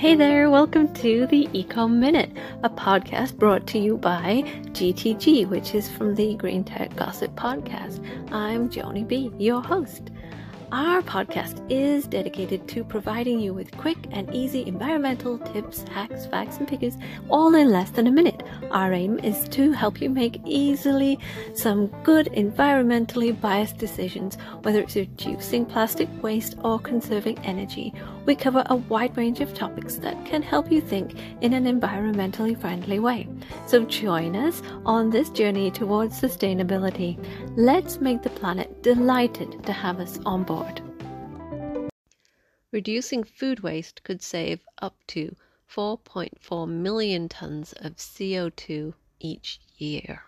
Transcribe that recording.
Hey there, welcome to the Eco Minute, a podcast brought to you by GTG, which is from the Green Tech Gossip Podcast. I'm Joni B, your host. Our podcast is dedicated to providing you with quick and easy environmental tips, hacks, facts, and figures all in less than a minute. Our aim is to help you make easily some good environmentally biased decisions, whether it's reducing plastic waste or conserving energy. We cover a wide range of topics that can help you think in an environmentally friendly way. So join us on this journey towards sustainability. Let's make the planet delighted to have us on board. Reducing food waste could save up to 4.4 million tons of CO2 each year.